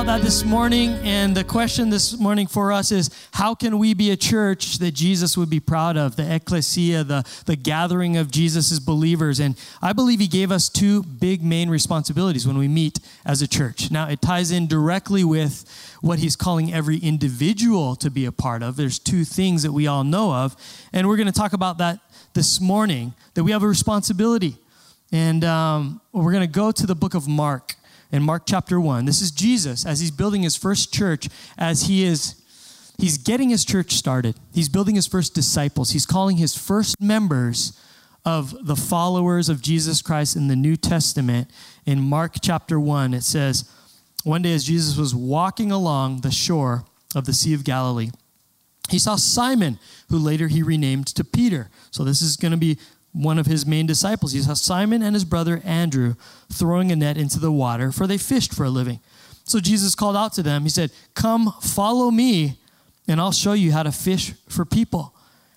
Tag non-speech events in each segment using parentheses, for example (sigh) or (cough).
about that this morning. And the question this morning for us is how can we be a church that Jesus would be proud of? The ecclesia, the, the gathering of Jesus' believers. And I believe he gave us two big main responsibilities when we meet as a church. Now, it ties in directly with what he's calling every individual to be a part of. There's two things that we all know of. And we're going to talk about that this morning that we have a responsibility. And um, we're going to go to the book of Mark in Mark chapter 1. This is Jesus as he's building his first church, as he is he's getting his church started. He's building his first disciples. He's calling his first members of the followers of Jesus Christ in the New Testament. In Mark chapter 1, it says, One day as Jesus was walking along the shore of the Sea of Galilee, he saw Simon, who later he renamed to Peter. So this is going to be one of his main disciples. He saw Simon and his brother Andrew throwing a net into the water, for they fished for a living. So Jesus called out to them. He said, Come, follow me, and I'll show you how to fish for people.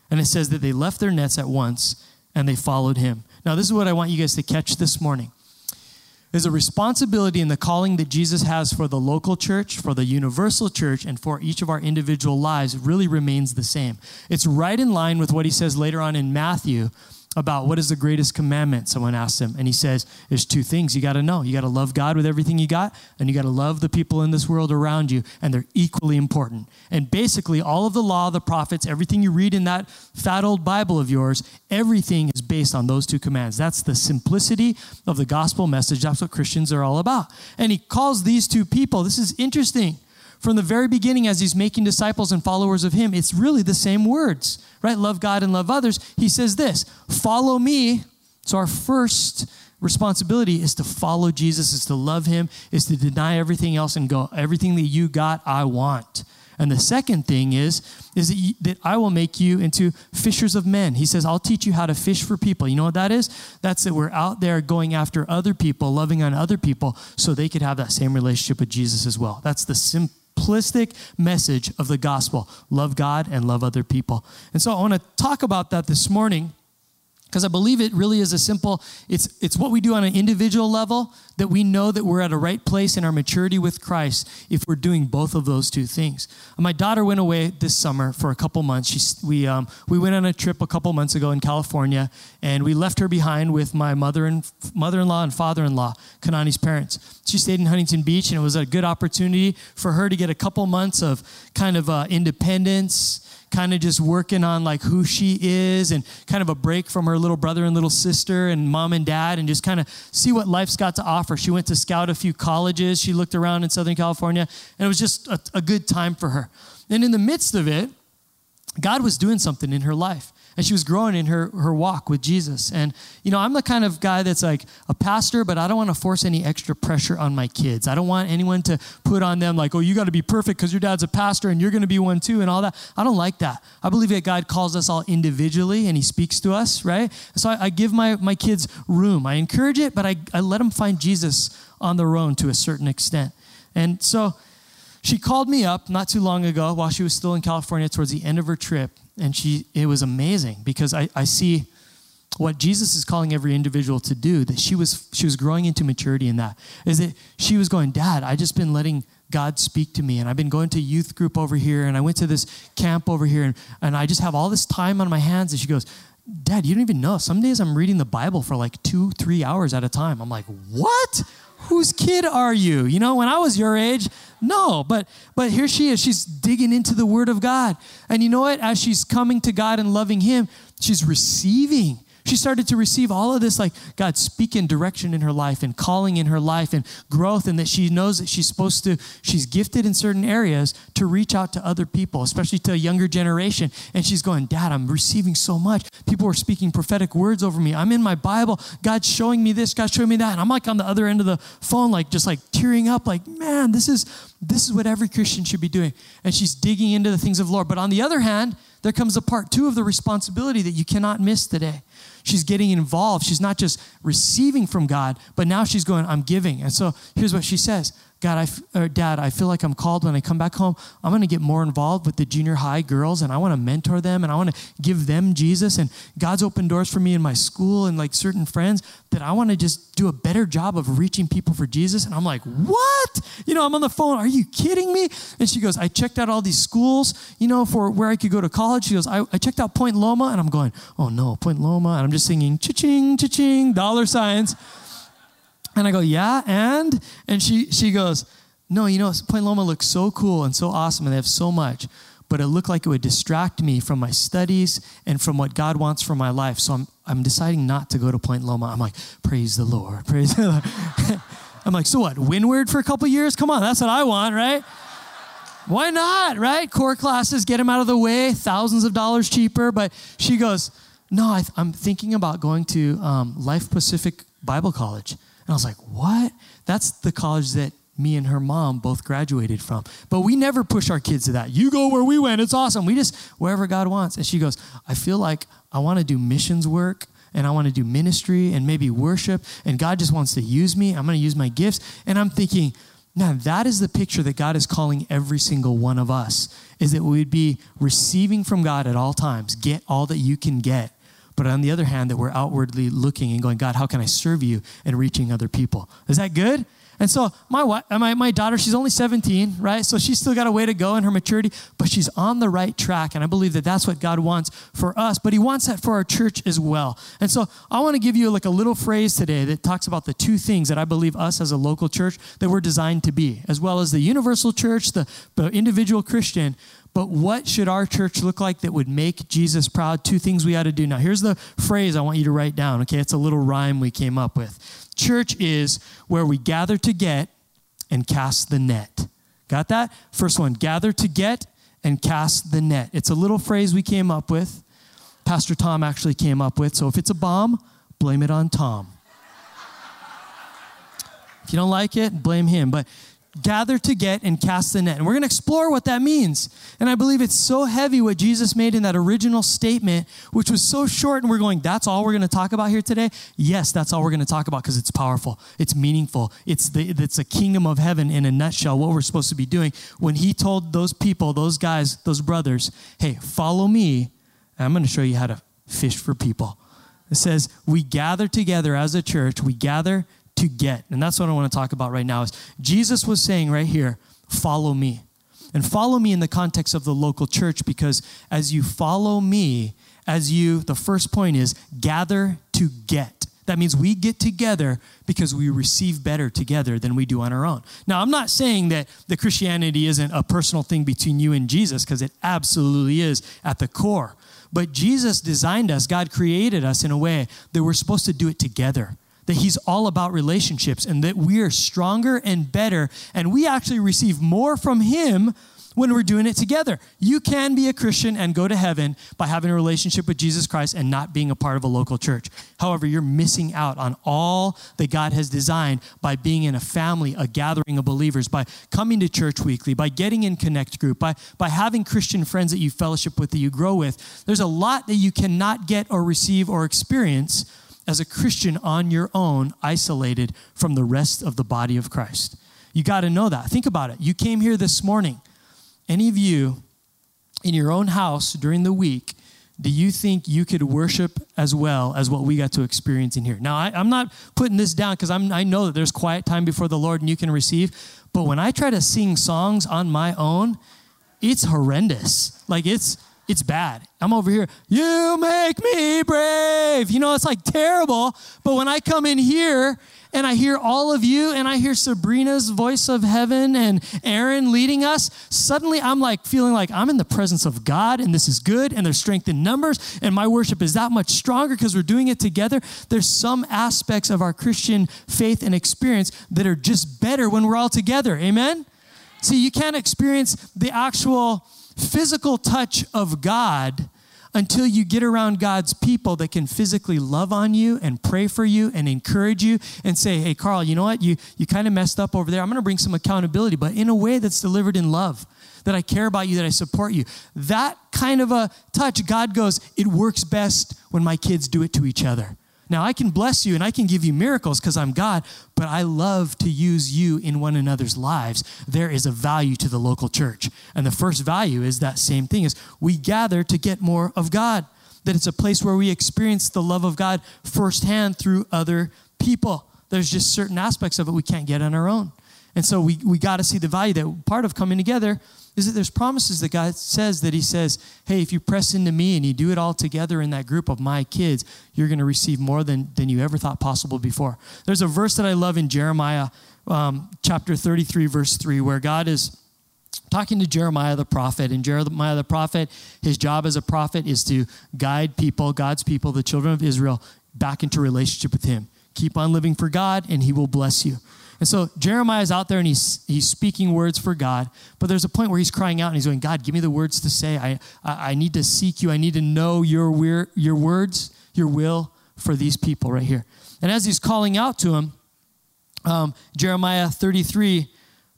And it says that they left their nets at once and they followed him. Now, this is what I want you guys to catch this morning. There's a responsibility in the calling that Jesus has for the local church, for the universal church, and for each of our individual lives really remains the same. It's right in line with what he says later on in Matthew about what is the greatest commandment, someone asks him. And he says, There's two things you got to know. You got to love God with everything you got, and you got to love the people in this world around you, and they're equally important. And basically, all of the law, the prophets, everything you read in that fat old Bible of yours, everything is based on those two commands. That's the simplicity of the gospel message. That's what Christians are all about. And he calls these two people, this is interesting from the very beginning as he's making disciples and followers of him, it's really the same words, right? Love God and love others. He says this follow me. So our first responsibility is to follow Jesus, is to love him, is to deny everything else and go, everything that you got, I want. And the second thing is, is that, you, that, I will make you into fishers of men. He says, I'll teach you how to fish for people. You know what that is? That's that we're out there going after other people, loving on other people, so they could have that same relationship with Jesus as well. That's the simple simplistic message of the gospel love God and love other people. And so I want to talk about that this morning because I believe it really is a simple it's it's what we do on an individual level that we know that we're at a right place in our maturity with Christ if we're doing both of those two things. My daughter went away this summer for a couple months. She, we um, we went on a trip a couple months ago in California, and we left her behind with my mother and mother-in-law and father-in-law, Kanani's parents. She stayed in Huntington Beach, and it was a good opportunity for her to get a couple months of kind of uh, independence kind of just working on like who she is and kind of a break from her little brother and little sister and mom and dad and just kind of see what life's got to offer. She went to scout a few colleges. She looked around in Southern California and it was just a, a good time for her. And in the midst of it, God was doing something in her life and she was growing in her, her walk with Jesus. And, you know, I'm the kind of guy that's like a pastor, but I don't want to force any extra pressure on my kids. I don't want anyone to put on them like, oh, you got to be perfect because your dad's a pastor and you're going to be one too and all that. I don't like that. I believe that God calls us all individually and he speaks to us, right? So I, I give my, my kids room. I encourage it, but I, I let them find Jesus on their own to a certain extent. And so she called me up not too long ago while she was still in California towards the end of her trip and she it was amazing because I, I see what Jesus is calling every individual to do, that she was she was growing into maturity in that, is that she was going, Dad, I just been letting God speak to me. And I've been going to youth group over here, and I went to this camp over here, and, and I just have all this time on my hands. And she goes, Dad, you don't even know. Some days I'm reading the Bible for like two, three hours at a time. I'm like, what? Whose kid are you? You know, when I was your age, no, but but here she is. She's digging into the word of God. And you know what? As she's coming to God and loving him, she's receiving she started to receive all of this, like God speaking direction in her life and calling in her life and growth, and that she knows that she's supposed to, she's gifted in certain areas to reach out to other people, especially to a younger generation. And she's going, Dad, I'm receiving so much. People are speaking prophetic words over me. I'm in my Bible. God's showing me this, God's showing me that. And I'm like on the other end of the phone, like just like tearing up, like, man, this is this is what every Christian should be doing. And she's digging into the things of the Lord. But on the other hand, there comes a part two of the responsibility that you cannot miss today. She's getting involved. She's not just receiving from God, but now she's going, I'm giving. And so here's what she says God, I or Dad, I feel like I'm called when I come back home. I'm going to get more involved with the junior high girls and I want to mentor them and I want to give them Jesus. And God's opened doors for me in my school and like certain friends that I want to just do a better job of reaching people for Jesus. And I'm like, what? You know, I'm on the phone. Are you kidding me? And she goes, I checked out all these schools, you know, for where I could go to college. She goes, I, I checked out Point Loma. And I'm going, oh no, Point Loma. And I'm just singing cha-ching, cha-ching, dollar signs. And I go, yeah, and? And she, she goes, no, you know, Point Loma looks so cool and so awesome, and they have so much, but it looked like it would distract me from my studies and from what God wants for my life. So I'm, I'm deciding not to go to Point Loma. I'm like, praise the Lord, (laughs) praise the Lord. I'm like, so what, Windward for a couple years? Come on, that's what I want, right? Why not, right? Core classes, get them out of the way, thousands of dollars cheaper. But she goes, no, I am thinking about going to um, Life Pacific Bible College. And I was like, what? That's the college that me and her mom both graduated from. But we never push our kids to that. You go where we went. It's awesome. We just, wherever God wants. And she goes, I feel like I want to do missions work and I want to do ministry and maybe worship. And God just wants to use me. I'm going to use my gifts. And I'm thinking, now that is the picture that God is calling every single one of us is that we'd be receiving from God at all times. Get all that you can get. But on the other hand, that we're outwardly looking and going, God, how can I serve you and reaching other people? Is that good? And so my, wife, uh, my, my daughter, she's only 17, right? So she's still got a way to go in her maturity, but she's on the right track. And I believe that that's what God wants for us, but he wants that for our church as well. And so I want to give you like a little phrase today that talks about the two things that I believe us as a local church that we're designed to be, as well as the universal church, the, the individual Christian. But what should our church look like that would make Jesus proud? Two things we ought to do. Now, here's the phrase I want you to write down, okay? It's a little rhyme we came up with. Church is where we gather to get and cast the net. Got that? First one gather to get and cast the net. It's a little phrase we came up with. Pastor Tom actually came up with. So if it's a bomb, blame it on Tom. If you don't like it, blame him. But gather to get and cast the net. And we're going to explore what that means. And I believe it's so heavy what Jesus made in that original statement, which was so short. And we're going, that's all we're going to talk about here today? Yes, that's all we're going to talk about because it's powerful, it's meaningful, it's the, it's a kingdom of heaven in a nutshell, what we're supposed to be doing. When he told those people, those guys, those brothers, hey, follow me, I'm going to show you how to fish for people. It says, we gather together as a church, we gather to get. And that's what I want to talk about right now is Jesus was saying right here, follow me. And follow me in the context of the local church because as you follow me, as you, the first point is gather to get. That means we get together because we receive better together than we do on our own. Now, I'm not saying that the Christianity isn't a personal thing between you and Jesus because it absolutely is at the core. But Jesus designed us, God created us in a way that we're supposed to do it together that he's all about relationships and that we are stronger and better and we actually receive more from him when we're doing it together. You can be a Christian and go to heaven by having a relationship with Jesus Christ and not being a part of a local church. However, you're missing out on all that God has designed by being in a family, a gathering of believers, by coming to church weekly, by getting in connect group, by, by having Christian friends that you fellowship with, that you grow with. There's a lot that you cannot get or receive or experience as a Christian on your own, isolated from the rest of the body of Christ. You got to know that. Think about it. You came here this morning. Any of you in your own house during the week, do you think you could worship as well as what we got to experience in here? Now, I, am not putting this down because I know that there's quiet time before the Lord and you can receive. But when I try to sing songs on my own, it's horrendous. Like it's it's bad. I'm over here, you make me brave. You know, it's like terrible. But when I come in here and I hear all of you and I hear Sabrina's voice of heaven and Aaron leading us, suddenly I'm like feeling like I'm in the presence of God and this is good and there's strength in numbers and my worship is that much stronger because we're doing it together. There's some aspects of our Christian faith and experience that are just better when we're all together. Amen? See, you can't experience the actual physical touch of God until you get around God's people that can physically love on you and pray for you and encourage you and say, hey, Carl, you know what? You, you kind of messed up over there. I'm going to bring some accountability, but in a way that's delivered in love, that I care about you, that I support you. That kind of a touch, God goes, it works best when my kids do it to each other. Now, I can bless you and I can give you miracles because I'm God, but I love to use you in one another's lives. There is a value to the local church. And the first value is that same thing is we gather to get more of God. That it's a place where we experience the love of God firsthand through other people. There's just certain aspects of it we can't get on our own. And so we, we got to see the value that part of coming together is that there's promises that God says that He says, hey, if you press into me and you do it all together in that group of my kids, you're going to receive more than, than you ever thought possible before. There's a verse that I love in Jeremiah um, chapter 33, verse 3, where God is talking to Jeremiah the prophet. And Jeremiah the prophet, his job as a prophet is to guide people, God's people, the children of Israel, back into relationship with Him. Keep on living for God, and He will bless you. And so Jeremiah is out there and he's, he's speaking words for God, but there's a point where he's crying out and he's going, God, give me the words to say. I, I, I need to seek you. I need to know your, your words, your will for these people right here. And as he's calling out to him, um, Jeremiah 33,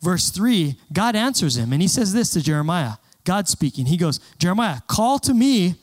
verse 3, God answers him. And he says this to Jeremiah God speaking. He goes, Jeremiah, call to me,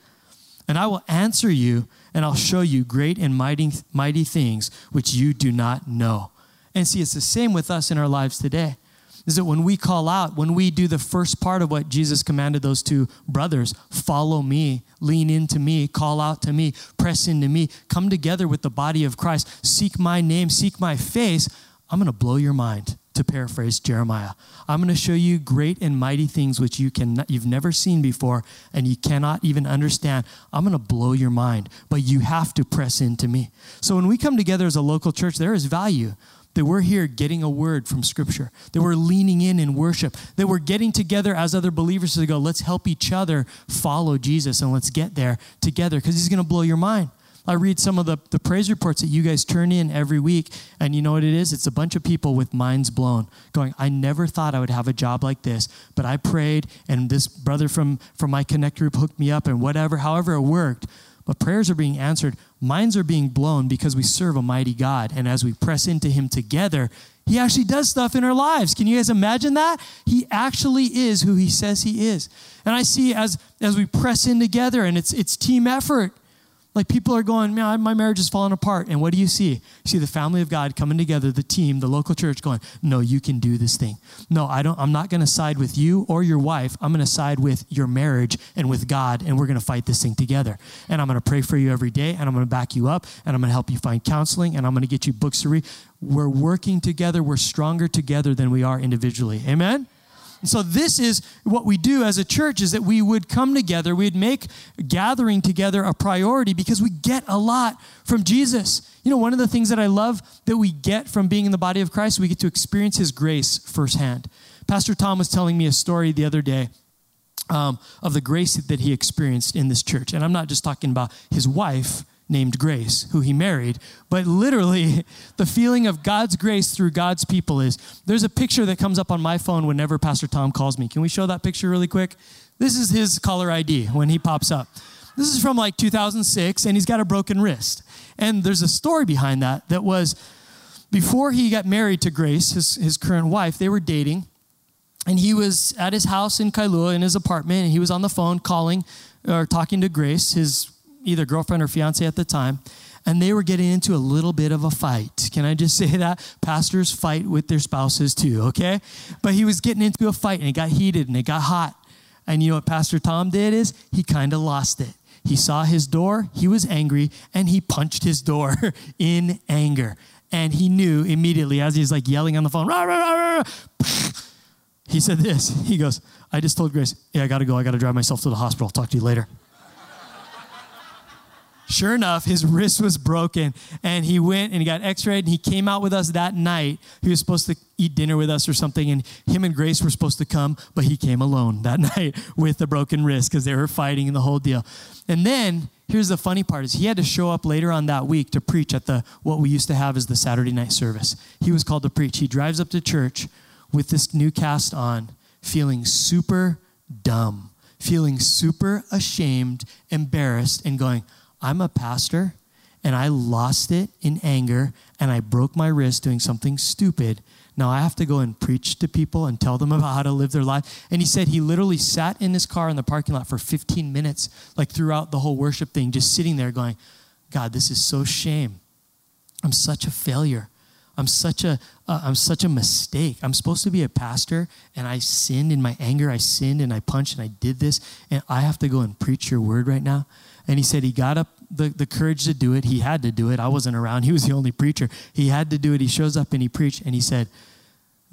and I will answer you, and I'll show you great and mighty, mighty things which you do not know. And see, it's the same with us in our lives today. Is that when we call out, when we do the first part of what Jesus commanded those two brothers follow me, lean into me, call out to me, press into me, come together with the body of Christ, seek my name, seek my face, I'm going to blow your mind to paraphrase Jeremiah. I'm going to show you great and mighty things which you can you've never seen before and you cannot even understand. I'm going to blow your mind, but you have to press into me. So when we come together as a local church, there is value that we're here getting a word from Scripture, that we're leaning in in worship, that we're getting together as other believers to go, let's help each other follow Jesus and let's get there together because He's going to blow your mind. I read some of the, the praise reports that you guys turn in every week, and you know what it is? It's a bunch of people with minds blown going, I never thought I would have a job like this, but I prayed, and this brother from, from my Connect group hooked me up, and whatever, however it worked. But prayers are being answered, minds are being blown because we serve a mighty God. And as we press into Him together, He actually does stuff in our lives. Can you guys imagine that? He actually is who He says He is. And I see as, as we press in together, and it's, it's team effort. Like people are going, man, my marriage is falling apart. And what do you see? You see the family of God coming together, the team, the local church going, no, you can do this thing. No, I don't, I'm not going to side with you or your wife. I'm going to side with your marriage and with God, and we're going to fight this thing together. And I'm going to pray for you every day, and I'm going to back you up, and I'm going to help you find counseling, and I'm going to get you books to read. We're working together. We're stronger together than we are individually. Amen? And so this is what we do as a church is that we would come together, we'd make gathering together a priority because we get a lot from Jesus. You know, one of the things that I love that we get from being in the body of Christ, we get to experience his grace firsthand. Pastor Tom was telling me a story the other day um, of the grace that he experienced in this church. And I'm not just talking about his wife, named Grace, who he married. But literally, (laughs) the feeling of God's grace through God's people is there's a picture that comes up on my phone whenever Pastor Tom calls me. Can we show that picture really quick? This is his caller ID when he pops up. This is from like 2006, and he's got a broken wrist. And there's a story behind that that was before he got married to Grace, his, his current wife, they were dating. And he was at his house in Kailua in his apartment, and he was on the phone calling or talking to Grace, his either girlfriend or fiance at the time, and they were getting into a little bit of a fight. Can I just (laughs) say that? Pastors fight with their spouses too, okay? But he was getting into a fight and it got heated and it got hot. And you know what Pastor Tom did is he kind of lost it. He saw his door, he was angry, and he punched his door (laughs) in anger. And he knew immediately as he's like yelling on the phone, rah, rah, rah, (laughs) he said this. He goes, I just told Grace, yeah, I gotta go. I gotta drive myself to the hospital. Talk to you later. Sure enough, his wrist was broken and he went and he got x rayed and he came out with us that night. He was supposed to eat dinner with us or something, and him and Grace were supposed to come, but he came alone that (laughs) night with a broken wrist because they were fighting and the whole deal. And then here's the funny part is he had to show up later on that week to preach at the what we used to have as the Saturday night service. He was called to preach. He drives up to church with this new cast on, feeling super dumb, feeling super ashamed, embarrassed, and going, I'm a pastor and I lost it in anger and I broke my wrist doing something stupid. Now I have to go and preach to people and tell them (laughs) about how to live their life. And he said he literally sat in his car in the parking lot for 15 minutes, like throughout the whole worship thing, just sitting there going, God, this is so shame. I'm such a failure. I'm such a am uh, such a mistake. I'm supposed to be a pastor and I sinned in my anger. I sinned and I punched and I did this and I have to go and preach your word right now. And he said he got up the, the courage to do it. He had to do it. I wasn't around. (laughs) He was the only preacher. He had to do it. He shows up and he preached and he said,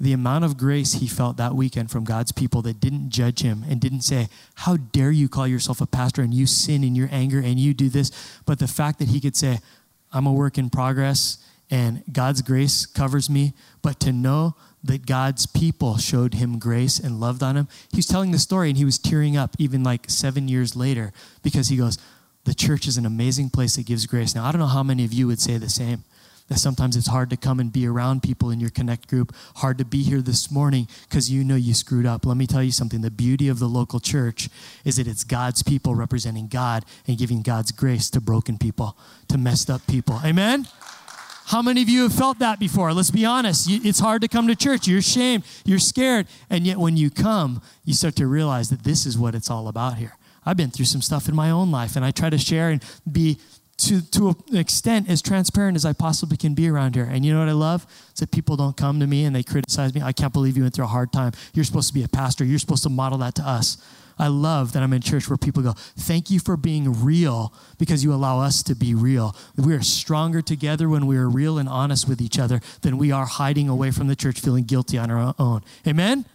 the amount of grace he felt that weekend from God's people that didn't judge him and didn't say, How dare you call yourself a pastor and you sin in your anger and you do this? But the fact that he could say, I'm a work in progress and God's grace covers me, but to know that God's people showed him grace and loved on him. He was telling the story and he was tearing up even like seven years later because he goes, The church is an amazing place that gives grace. Now, I don't know how many of you would say the same that sometimes it's hard to come and be around people in your connect group, hard to be here this morning because you know you screwed up. Let me tell you something the beauty of the local church is that it's God's people representing God and giving God's grace to broken people, to messed up people. Amen? How many of you have felt that before? Let's be honest. It's hard to come to church. You're ashamed. You're scared. And yet, when you come, you start to realize that this is what it's all about here. I've been through some stuff in my own life, and I try to share and be to, to an extent as transparent as I possibly can be around here. And you know what I love? It's that people don't come to me and they criticize me. I can't believe you went through a hard time. You're supposed to be a pastor. You're supposed to model that to us. I love that I'm in church where people go, Thank you for being real because you allow us to be real. We are stronger together when we are real and honest with each other than we are hiding away from the church feeling guilty on our own. Amen?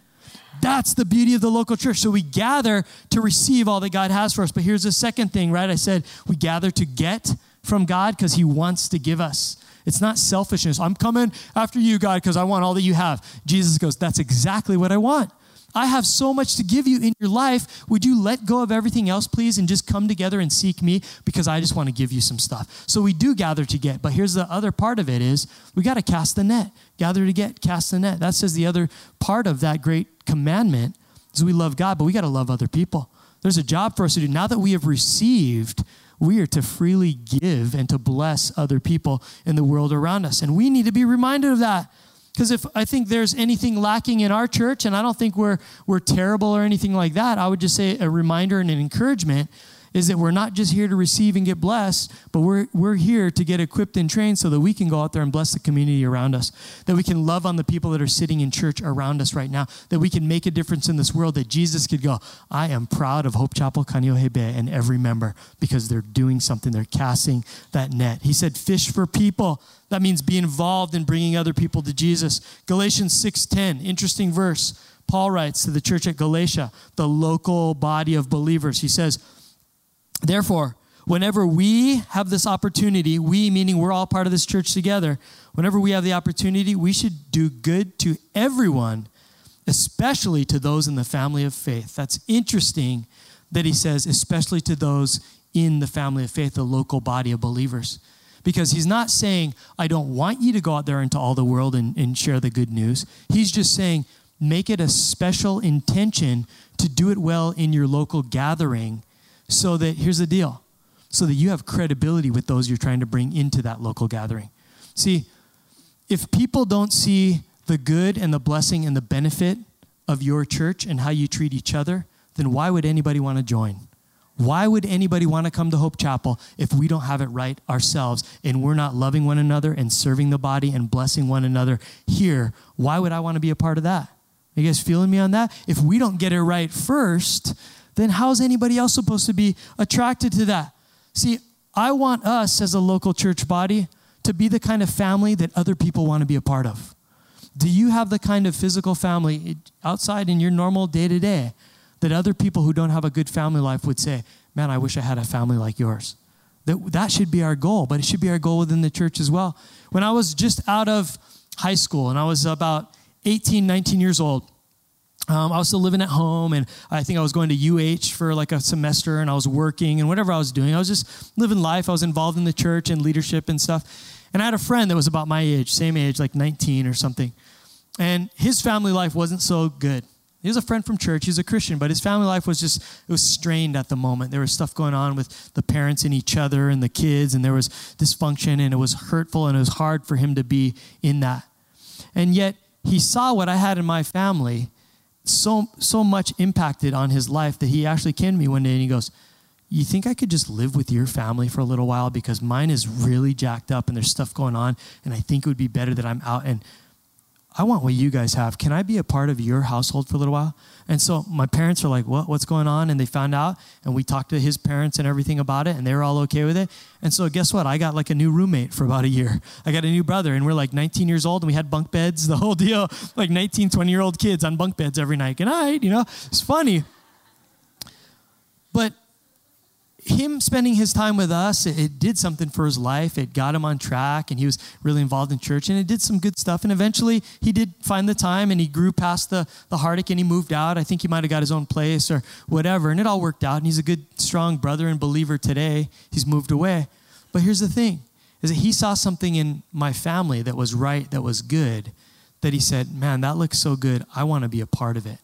That's the beauty of the local church. So we gather to receive all that God has for us. But here's the second thing, right? I said we gather to get from God because He wants to give us. It's not selfishness. I'm coming after you, God, because I want all that you have. Jesus goes, That's exactly what I want. I have so much to give you in your life. Would you let go of everything else, please, and just come together and seek me? Because I just want to give you some stuff. So we do gather to get. But here's the other part of it is we got to cast the net. Gather to get, cast the net. That says the other part of that great commandment is we love God, but we got to love other people. There's a job for us to do. Now that we have received, we are to freely give and to bless other people in the world around us. And we need to be reminded of that. Because if I think there's anything lacking in our church, and I don't think we're, we're terrible or anything like that, I would just say a reminder and an encouragement is that we're not just here to receive and get blessed, but we're, we're here to get equipped and trained so that we can go out there and bless the community around us, that we can love on the people that are sitting in church around us right now, that we can make a difference in this world, that Jesus could go, I am proud of Hope Chapel Kaneohe Bay and every member because they're doing something, they're casting that net. He said, fish for people. That means be involved in bringing other people to Jesus. Galatians 6:10, interesting verse. Paul writes to the church at Galatia, the local body of believers. He says, Therefore, whenever we have this opportunity, we meaning we're all part of this church together, whenever we have the opportunity, we should do good to everyone, especially to those in the family of faith. That's interesting that he says, especially to those in the family of faith, the local body of believers. Because he's not saying, I don't want you to go out there into all the world and, and share the good news. He's just saying, make it a special intention to do it well in your local gathering so that here's the deal so that you have credibility with those you're trying to bring into that local gathering. See, if people don't see the good and the blessing and the benefit of your church and how you treat each other, then why would anybody want to join? Why would anybody want to come to Hope Chapel if we don't have it right ourselves and we're not loving one another and serving the body and blessing one another here? Why would I want to be a part of that? Are you guys feeling me on that? If we don't get it right first, then how's anybody else supposed to be attracted to that? See, I want us as a local church body to be the kind of family that other people want to be a part of. Do you have the kind of physical family outside in your normal day to day that other people who don't have a good family life would say, Man, I wish I had a family like yours? That, that should be our goal, but it should be our goal within the church as well. When I was just out of high school and I was about 18, 19 years old, um, I was still living at home, and I think I was going to UH for like a semester, and I was working and whatever I was doing. I was just living life. I was involved in the church and leadership and stuff. And I had a friend that was about my age, same age, like 19 or something. And his family life wasn't so good. He was a friend from church. He's a Christian, but his family life was just, it was strained at the moment. There was stuff going on with the parents and each other and the kids, and there was dysfunction, and it was hurtful, and it was hard for him to be in that. And yet, he saw what I had in my family, so so much impacted on his life that he actually came to me one day and he goes, you think I could just live with your family for a little while because mine is really jacked up and there's stuff going on, and I think it would be better that I'm out and I want what you guys have. Can I be a part of your household for a little while? And so my parents are like, what, what's going on? And they found out, and we talked to his parents and everything about it, and they were all okay with it. And so guess what? I got like a new roommate for about a year. I got a new brother, and we're like 19 years old, and we had bunk beds, the whole deal, like 19, 20 year old kids on bunk beds every night. Good night, you know? It's funny. But him spending his time with us, it, it, did something for his life. It got him on track, and he was really involved in church, and it did some good stuff. And eventually, he did find the time, and he grew past the, the heartache, and he moved out. I think he might have got his own place or whatever, and it all worked out. And he's a good, strong brother and believer today. He's moved away. But here's the thing is that he saw something in my family that was right, that was good, that he said, Man, that looks so good. I want to be a part of it.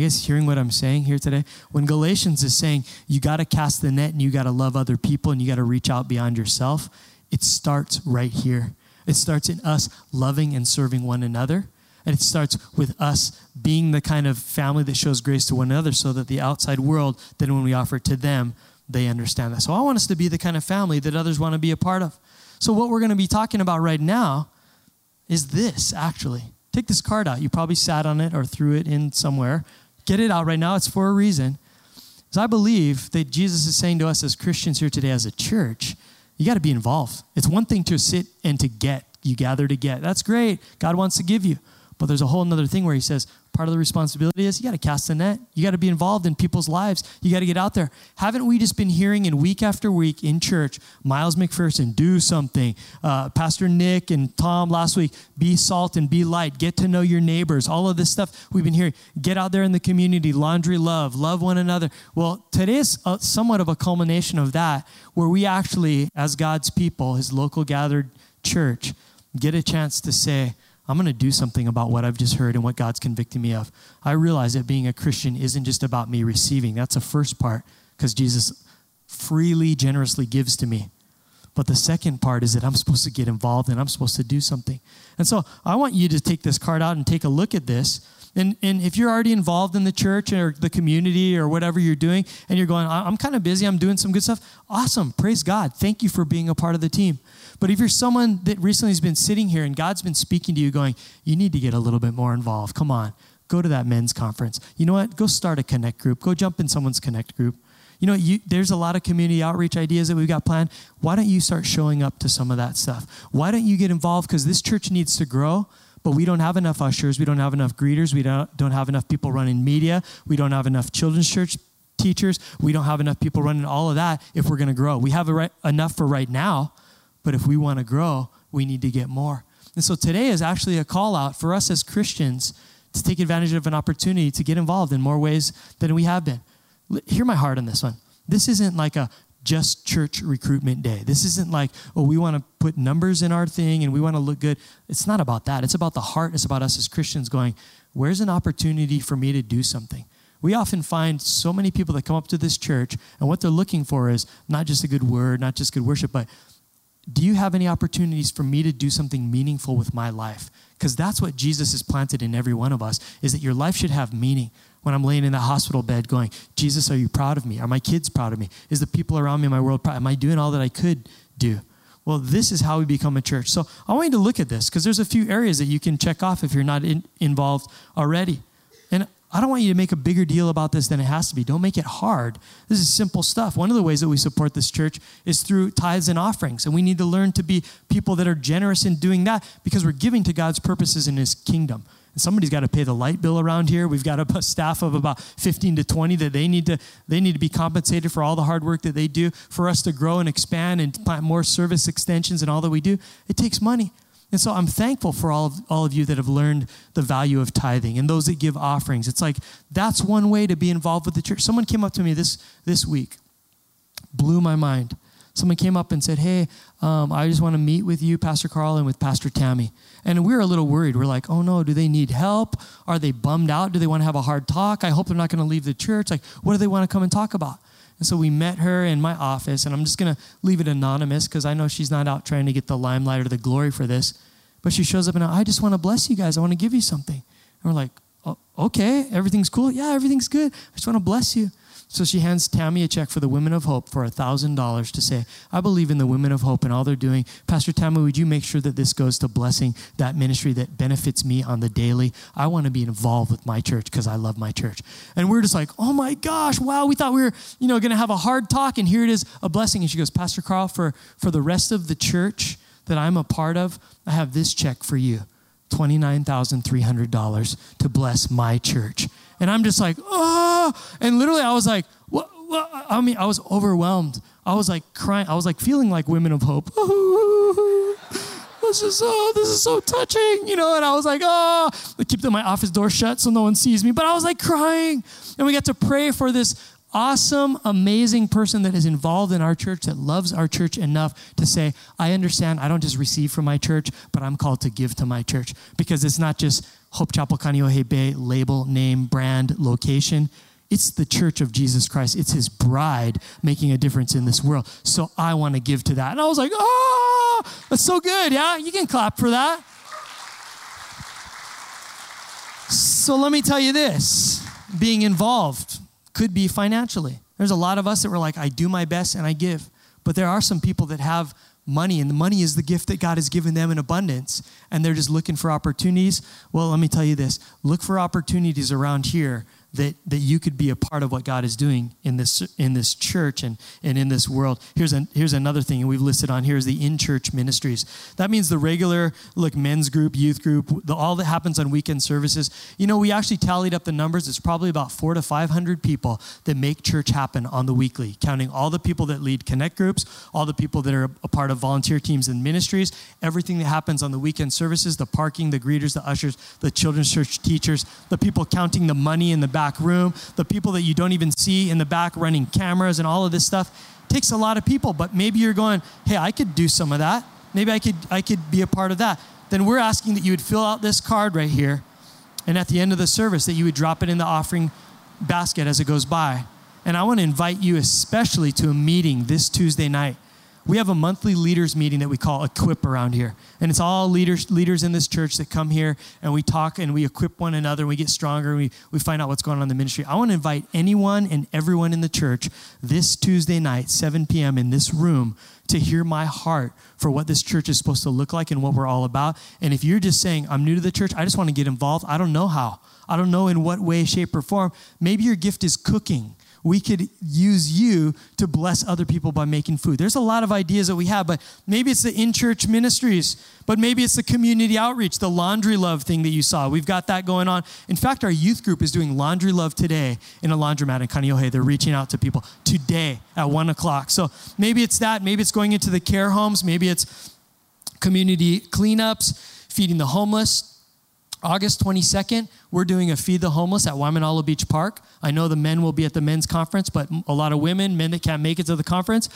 You guys hearing what I'm saying here today? When Galatians is saying you got to cast the net and you got to love other people and you got to reach out beyond yourself, it starts right here. It starts in us loving and serving one another. And it starts with us being the kind of family that shows grace to one another so that the outside world, then when we offer it to them, they understand that. So I want us to be the kind of family that others want to be a part of. So what we're going to be talking about right now is this, actually. Take this card out. You probably sat on it or threw it in somewhere. Get it out right now. It's for a reason. Because I believe that Jesus is saying to us as Christians here today, as a church, you got to be involved. It's one thing to sit and to get. You gather to get. That's great. God wants to give you. But there's a whole other thing where he says, part of the responsibility is you got to cast the net. You got to be involved in people's lives. You got to get out there. Haven't we just been hearing in week after week in church, Miles McPherson, do something. Uh, Pastor Nick and Tom last week, be salt and be light. Get to know your neighbors. All of this stuff we've been hearing. Get out there in the community, laundry love, love one another. Well, today is a, somewhat of a culmination of that, where we actually, as God's people, his local gathered church, get a chance to say, I'm going to do something about what I've just heard and what God's convicting me of. I realize that being a Christian isn't just about me receiving. That's the first part because Jesus freely, generously gives to me. But the second part is that I'm supposed to get involved and I'm supposed to do something. And so I want you to take this card out and take a look at this. And, and if you're already involved in the church or the community or whatever you're doing, and you're going, I'm kind of busy, I'm doing some good stuff, awesome. Praise God. Thank you for being a part of the team. But if you're someone that recently has been sitting here and God's been speaking to you, going, you need to get a little bit more involved. Come on, go to that men's conference. You know what? Go start a connect group. Go jump in someone's connect group. You know, you, there's a lot of community outreach ideas that we've got planned. Why don't you start showing up to some of that stuff? Why don't you get involved? Because this church needs to grow but we don't have enough ushers. We don't have enough greeters. We don't, don't have enough people running media. We don't have enough children's church teachers. We don't have enough people running all of that if we're going to grow. We have right, enough for right now, but if we want to grow, we need to get more. And so today is actually a call out for us as Christians to take advantage of an opportunity to get involved in more ways than we have been. Hear my heart on this one. This isn't like a just church recruitment day. This isn't like, oh, we want to put numbers in our thing and we want to look good. It's not about that. It's about the heart. It's about us as Christians going, where's an opportunity for me to do something? We often find so many people that come up to this church and what they're looking for is not just a good word, not just good worship, but do you have any opportunities for me to do something meaningful with my life? Because that's what Jesus has planted in every one of us, is that your life should have meaning. When I'm laying in the hospital bed going, Jesus, are you proud of me? Are my kids proud of me? Is the people around me in my world proud? Am I doing all that I could do? Well, this is how we become a church. So I want you to look at this because there's a few areas that you can check off if you're not in, involved already. I don't want you to make a bigger deal about this than it has to be. Don't make it hard. This is simple stuff. One of the ways that we support this church is through tithes and offerings. And we need to learn to be people that are generous in doing that because we're giving to God's purposes in His kingdom. And somebody's got to pay the light bill around here. We've got a (laughs) staff of about 15 to 20 that they need to they need to be compensated for all the hard work that they do for us to grow and expand and plant more service extensions and all that we do. It takes money. And so I'm thankful for all of, all of you that have learned the value of tithing and those that give offerings. It's like that's one way to be involved with the church. Someone came up to me this, this week, blew my mind. Someone came up and said, Hey, um, I just want to meet with you, Pastor Carl, and with Pastor Tammy. And we were a little worried. We're like, Oh no, do they need help? Are they bummed out? Do they want to have a hard talk? I hope they're not going to leave the church. Like, what do they want to come and talk about? And so we met her in my office, and I'm just going to leave it anonymous because I know she's not out trying to get the limelight or the glory for this. But she shows up and I just want to bless you guys. I want to give you something. And we're like, okay, everything's cool. Yeah, everything's good. I just want to bless you. So she hands Tammy a check for the Women of Hope for $1,000 to say, I believe in the Women of Hope and all they're doing. Pastor Tammy, would you make sure that this goes to blessing that ministry that benefits me on the daily? I want to be involved with my church because I love my church. And we're just like, oh my gosh, wow, we thought we were, you know, going to have a hard talk and here it is, a blessing. And she goes, Pastor Carl, for, for the rest of the church that I'm a part of, I have this check for you. $29,300 to bless my church. And I'm just like, oh, and literally I was like, what, what? I mean, I was overwhelmed. I was like crying. I was like feeling like women of hope. (laughs) this is so, this is so touching, you know. And I was like, oh, I keep my office door shut so no one sees me. But I was like crying, and we got to pray for this awesome, amazing person that is involved in our church, that loves our church enough to say, I understand, I don't just receive from my church, but I'm called to give to my church. Because it's not just Hope Chapel Kaneohe Bay label, name, brand, location. It's the church of Jesus Christ. It's his bride making a difference in this world. So I want to give to that. And I was like, oh, that's so good. Yeah, you can clap for that. So let me tell you this being involved could be financially. There's a lot of us that were like, I do my best and I give. But there are some people that have money, and the money is the gift that God has given them in abundance, and they're just looking for opportunities. Well, let me tell you this look for opportunities around here that, that you could be a part of what God is doing in this, in this church and, and in this world. Here's, a, here's another thing, and we've listed on here is the in-church ministries. That means the regular, like men's group, youth group, the, all that happens on weekend services. You know, we actually tallied up the numbers. It's probably about four to 500 people that make church happen on the weekly, counting all the people that lead connect groups, all the people that are a part of volunteer teams and ministries, everything that happens on the weekend services, the parking, the greeters, the ushers, the children's church teachers, the people counting the money in the back room, the people that you don't even see in the back running cameras and all of this stuff. It takes a lot of people, but maybe you're going, hey, I could do some of that. Maybe I could, I could be a part of that. Then we're asking that you would fill out this card right here, and at the end of the service, that you would drop it in the offering basket as it goes by. And I want to invite you especially to a meeting this Tuesday night we have a monthly leaders meeting that we call equip around here. And it's all leaders leaders in this church that come here and we talk and we equip one another and we get stronger and we, we find out what's going on in the ministry. I want to invite anyone and everyone in the church this tuesday night 7 p.m in this room to hear my heart for what this church is supposed to look like and what we're all about. And if you're just saying i'm new to the church i just want to get involved i don't know how. I don't know in what way shape or form. Maybe your gift is cooking we could use you to bless other people by making food. There's a lot of ideas that we have, but maybe it's the in church ministries, but maybe it's the community outreach, the laundry love thing that you saw. We've got that going on. In fact, our youth group is doing laundry love today in a laundromat in Kaneohe. They're reaching out to people today at one o'clock. So maybe it's that. Maybe it's going into the care homes. Maybe it's community cleanups, feeding the homeless. August 22nd, we're doing a Feed the Homeless at Waimanalo Beach Park. I know the men will be at the men's conference, but a lot of women, men that can't make it to the conference,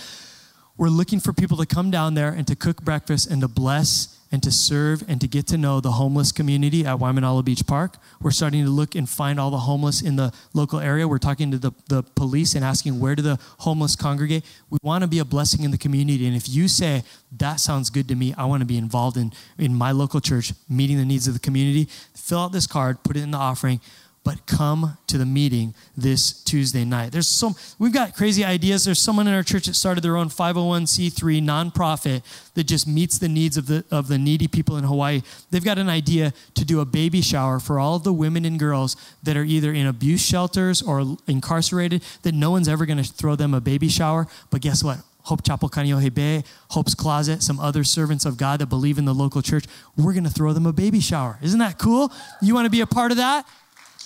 we're looking for people to come down there and to cook breakfast and to bless and to serve and to get to know the homeless community at Waimanalo Beach Park. We're starting to look and find all the homeless in the local area. We're talking to the, the police and asking where do the homeless congregate. We want to be a blessing in the community. And if you say, that sounds good to me, I want to be involved in, in my local church, meeting the needs of the community, fill out this card, put it in the offering but come to the meeting this Tuesday night. There's some we've got crazy ideas. There's someone in our church that started their own 501c3 nonprofit that just meets the needs of the of the needy people in Hawaii. They've got an idea to do a baby shower for all the women and girls that are either in abuse shelters or incarcerated that no one's ever going to throw them a baby shower, but guess what? Hope Chapel Kaneohe Bay, Hope's Closet, some other servants of God that believe in the local church, we're going to throw them a baby shower. Isn't that cool? You want to be a part of that?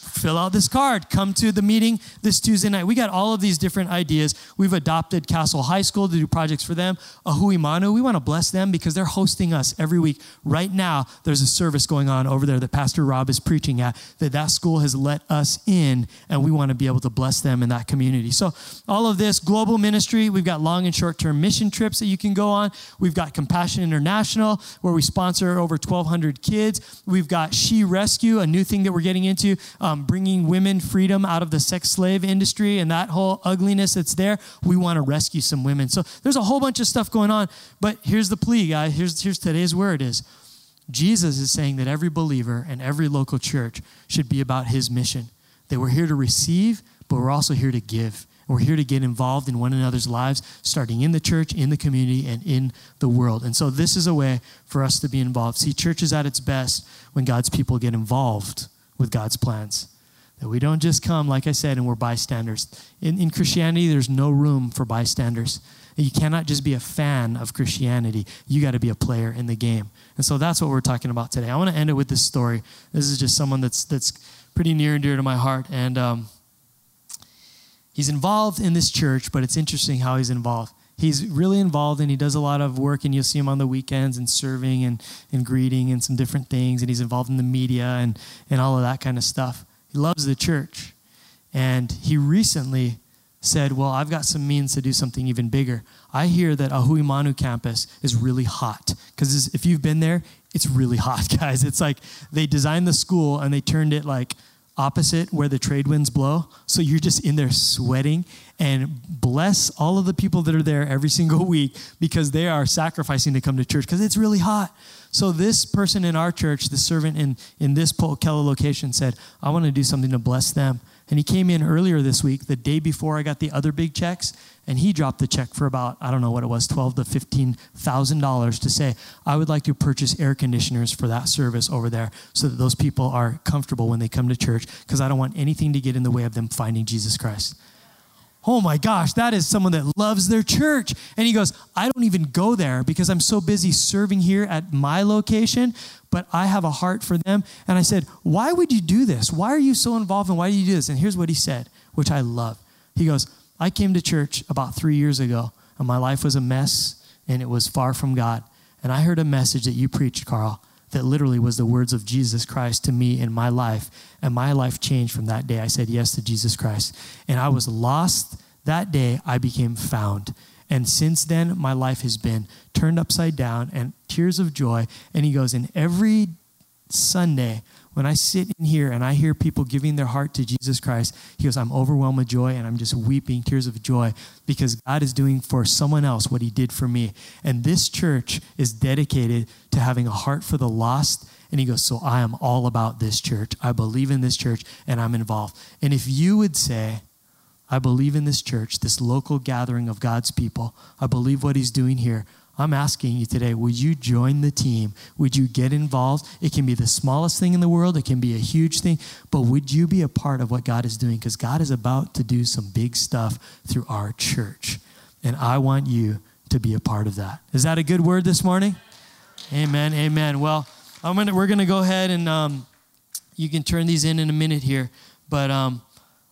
Fill out this card. Come to the meeting this Tuesday night. We got all of these different ideas. We've adopted Castle High School to do projects for them. Ahuimanu, we want to bless them because they're hosting us every week. Right now, there's a service going on over there that Pastor Rob is preaching at that that school has let us in, and we want to be able to bless them in that community. So all of this global ministry, we've got long and short term mission trips that you can go on. We've got Compassion International where we sponsor over 1,200 kids. We've got She Rescue, a new thing that we're getting into. Um, um, bringing women freedom out of the sex slave industry and that whole ugliness that's there. We want to rescue some women. So there's a whole bunch of stuff going on. But here's the plea, guys. Here's, here's today's word is Jesus is saying that every believer and every local church should be about his mission. That we're here to receive, but we're also here to give. We're here to get involved in one another's lives, starting in the church, in the community, and in the world. And so, this is a way for us to be involved. See, church is at its best when God's people get involved with God's plans. That we don't just come, like I said, and we're bystanders. In, in Christianity, there's no room for bystanders. You cannot just be a fan of Christianity. You got to be a player in the game. And so that's what we're talking about today. I want to end it with this story. This is just someone that's that's pretty near and dear to my heart, and um, he's involved in this church. But it's interesting how he's involved. He's really involved and he does a lot of work, and you'll see him on the weekends and serving and, and greeting and some different things. And he's involved in the media and, and all of that kind of stuff. He loves the church. And he recently said, Well, I've got some means to do something even bigger. I hear that Ahuimanu campus is really hot. Because if you've been there, it's really hot, (laughs) guys. It's like they designed the school and they turned it like opposite where the trade winds blow. So you're just in there sweating. And bless all of the people that are there every single (laughs) week because they are sacrificing to come to church because it's really hot. So this person in our church, the servant in, in this Keller location said, I want to do something to bless them. And he came in earlier this week, the day before I got the other big checks, and he dropped the check for about I don't know what it was, twelve to fifteen thousand dollars to say I would like to purchase air conditioners for that service over there, so that those people are comfortable when they come to church, because I don't want anything to get in the way of them finding Jesus Christ. Oh my gosh, that is someone that loves their church. And he goes, I don't even go there because I'm so busy serving here at my location, but I have a heart for them. And I said, Why would you do this? Why are you so involved and why do you do this? And here's what he said, which I love. He goes, I came to church about three years ago, and my life was a mess and it was far from God. And I heard a message that you preached, Carl, that literally was the words of Jesus Christ to me in my life. And my life changed from that day. I said yes to Jesus Christ. And I was lost. That day, I became found. And since then, my life has been turned upside down and tears of joy. And he goes, in every Sunday, when I sit in here and I hear people giving their heart to Jesus Christ, he goes, I'm overwhelmed with joy and I'm just weeping tears of joy because God is doing for someone else what he did for me. And this church is dedicated to having a heart for the lost. And he goes, So I am all about this church. I believe in this church and I'm involved. And if you would say, I believe in this church, this local gathering of God's people, I believe what he's doing here. I'm asking you today, would you join the team? Would you get involved? It can be the smallest thing in the world, it can be a huge thing, but would you be a part of what God is doing? Because God is about to do some big stuff through our church. And I want you to be a part of that. Is that a good word this morning? Amen. Amen. Well, I'm gonna, we're going to go ahead and um, you can turn these in in a minute here. But um,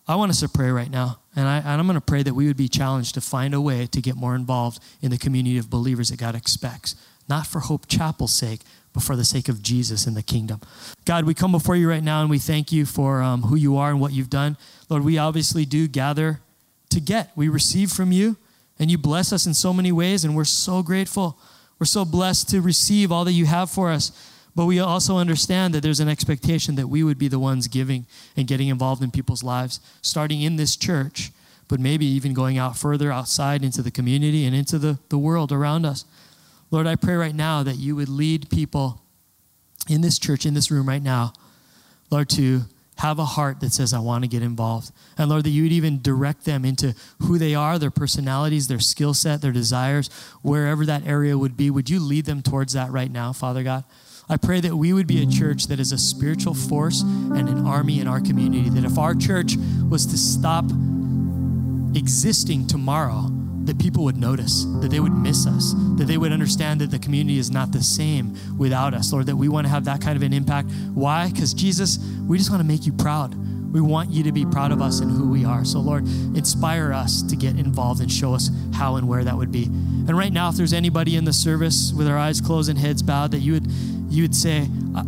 I want us to pray right now. And, I, I'm going to pray that we would be challenged to find a way to get more involved in the community of believers that God expects, not for Hope Chapel's sake, but for the sake of Jesus and the kingdom. God, we come before you right now and we thank you for um, who you are and what you've done. Lord, we obviously do gather to get. We receive from you, and you bless us in so many ways, and we're so grateful. We're so blessed to receive all that you have for us. But we also understand that there's an expectation that we would be the ones giving and getting involved in people's lives, starting in this church, but maybe even going out further outside into the community and into the, the world around us. Lord, I pray right now that you would lead people in this church, in this room right now, Lord, to have a heart that says, I want to get involved. And Lord, that you would even direct them into who they are, their personalities, their skill set, their desires, wherever that area would be. Would you lead them towards that right now, Father God? I pray that we would be a church that is a spiritual force and an army in our community. That if our church was to stop existing tomorrow, that people would notice, that they would miss us, that they would understand that the community is not the same without us, Lord, that we want to have that kind of an impact. Why? Because Jesus, we just want to make you proud. We want you to be proud of us and who we are. So, Lord, inspire us to get involved and show us how and where that would be. And right now, if there's anybody in the service with our eyes closed and heads bowed, that you would you would say, I,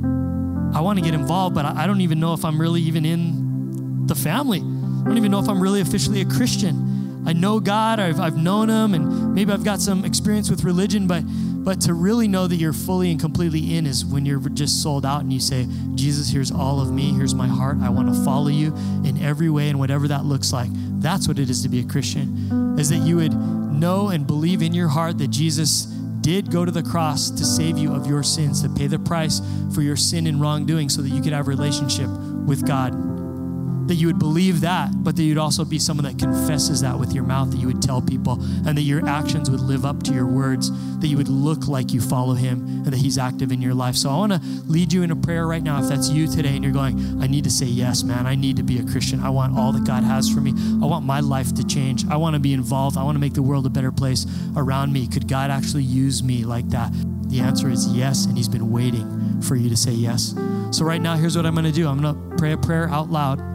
I want to get involved, but I, I don't even know if I'm really even in the family. I don't even know if I'm really officially a Christian. I know God, I've, I've known Him, and maybe I've got some experience with religion, but but to really know that you're fully and completely in is when you're just sold out and you say, Jesus, here's all of me, here's my heart. I want to follow you in every way and whatever that looks like. That's what it is to be a Christian, is that you would know and believe in your heart that Jesus did go to the cross to save you of your sins, to pay the price for your sin and wrongdoing so that you could have a relationship with God that you would believe that, but that you'd also be someone that confesses that with your mouth, that you would tell people, and that your actions would live up to your words, that you would look like you follow Him, and that He's active in your life. So I want to lead you in a prayer right now. If that's you today and you're going, I need to say yes, man, I need to be a Christian. I want all that God has for me. I want my life to change. I want to be involved. I want to make the world a better place around me. Could God actually use me like that? The answer is yes, and He's been waiting for you to say yes. So, right now, here's what I'm going to do I'm going to pray a prayer out loud.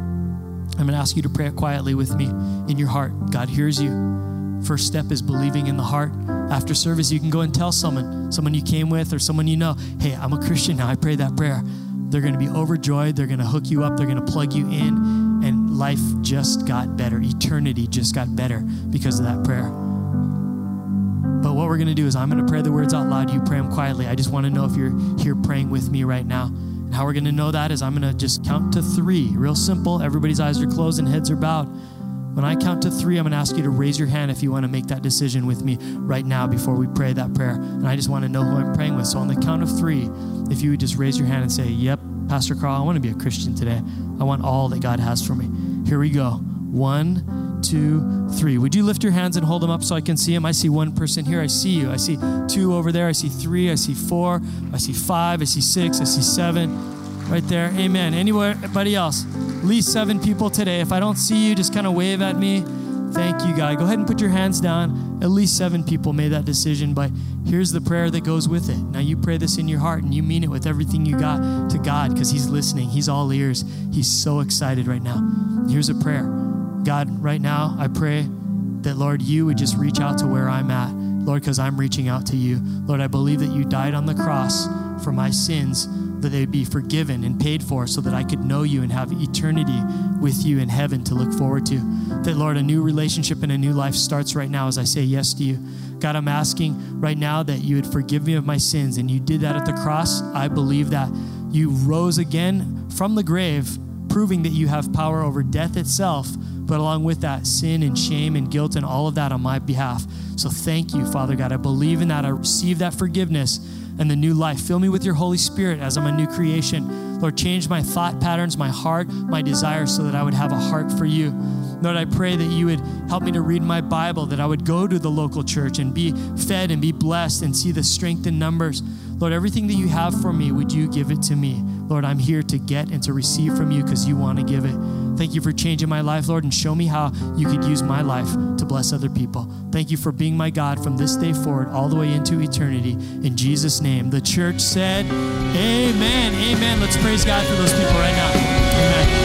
I'm going to ask you to pray it quietly with me in your heart. God hears you. First step is believing in the heart. After service, you can go and tell someone, someone you came with or someone you know, hey, I'm a Christian now. I prayed that prayer. They're going to be overjoyed. They're going to hook you up. They're going to plug you in. And life just got better. Eternity just got better because of that prayer. But what we're going to do is I'm going to pray the words out loud. You pray them quietly. I just want to know if you're here praying with me right now how we're going to know that is I'm going to just count to three. Real simple. Everybody's eyes are closed and heads are bowed. When I count to three, I'm going to ask you to raise your hand if you want to make that decision with me right now before we pray that prayer. And I just want to know who I'm praying with. So on the count of three, if you would just raise your hand and say, Yep, Pastor Carl, I want to be a Christian today. I want all that God has for me. Here we go. One, two, three. Would you lift your hands and hold them up so I can see them? I see one person here. I see you. I see two over there. I see three. I see four. I see five. I see six. I see seven right there. Amen. Anybody else? At least seven people today. If I don't see you, just kind of wave at me. Thank you, God. Go ahead and put your hands down. At least seven people made that decision, but here's the prayer that goes with it. Now you pray this in your heart and you mean it with everything you got to God because He's listening. He's all ears. He's so excited right now. Here's a prayer God, right now, I pray that, Lord, you would just reach out to where I'm at. Lord, because I'm reaching out to you. Lord, I believe that you died on the cross for my sins that they'd be forgiven and paid for so that I could know you and have eternity with you in heaven to look forward to. That, Lord, a new relationship and a new life starts right now as I say yes to you. God, I'm asking right now that you would forgive me of my sins, and you did that at the cross. I believe that you rose again from the grave, proving that you have power over death itself, but along with that, sin and shame and guilt and all of that on my behalf. So thank you, Father God. I believe in that. I receive that forgiveness and the new life. Fill me with your Holy Spirit as I'm a new creation. Lord, change my thought patterns, my heart, my desires so that I would have a heart for you. Lord, I pray that you would help me to read my Bible, that I would go to the local church and be fed and be blessed and see the strength in numbers. Lord, everything that you have for me, would you give it to me? Lord, I'm here to get and to receive from you because you want to give it. Thank you for changing my life, Lord, and show me how you could use my life to bless other people. Thank you for being my God from this day forward, all the way into eternity. In Jesus' name. The church said, Amen. Amen. Let's praise God for those people right now.